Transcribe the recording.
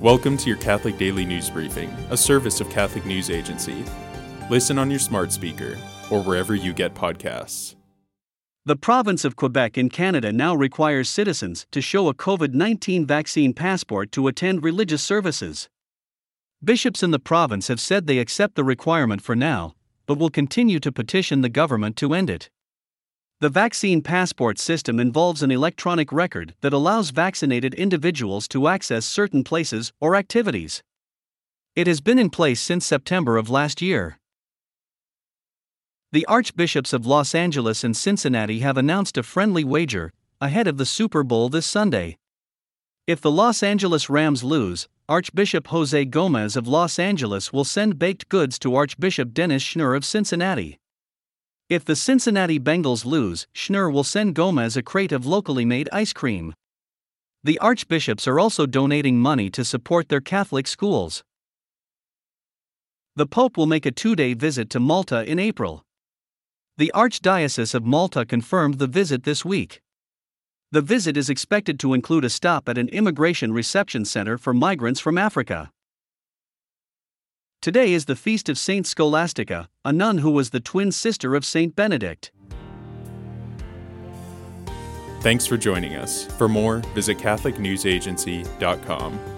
Welcome to your Catholic Daily News Briefing, a service of Catholic News Agency. Listen on your smart speaker or wherever you get podcasts. The province of Quebec in Canada now requires citizens to show a COVID 19 vaccine passport to attend religious services. Bishops in the province have said they accept the requirement for now, but will continue to petition the government to end it. The vaccine passport system involves an electronic record that allows vaccinated individuals to access certain places or activities. It has been in place since September of last year. The Archbishops of Los Angeles and Cincinnati have announced a friendly wager ahead of the Super Bowl this Sunday. If the Los Angeles Rams lose, Archbishop Jose Gomez of Los Angeles will send baked goods to Archbishop Dennis Schnurr of Cincinnati. If the Cincinnati Bengals lose, Schnurr will send Gomez a crate of locally made ice cream. The archbishops are also donating money to support their Catholic schools. The Pope will make a two day visit to Malta in April. The Archdiocese of Malta confirmed the visit this week. The visit is expected to include a stop at an immigration reception center for migrants from Africa. Today is the feast of Saint Scholastica, a nun who was the twin sister of Saint Benedict. Thanks for joining us. For more, visit CatholicNewsAgency.com.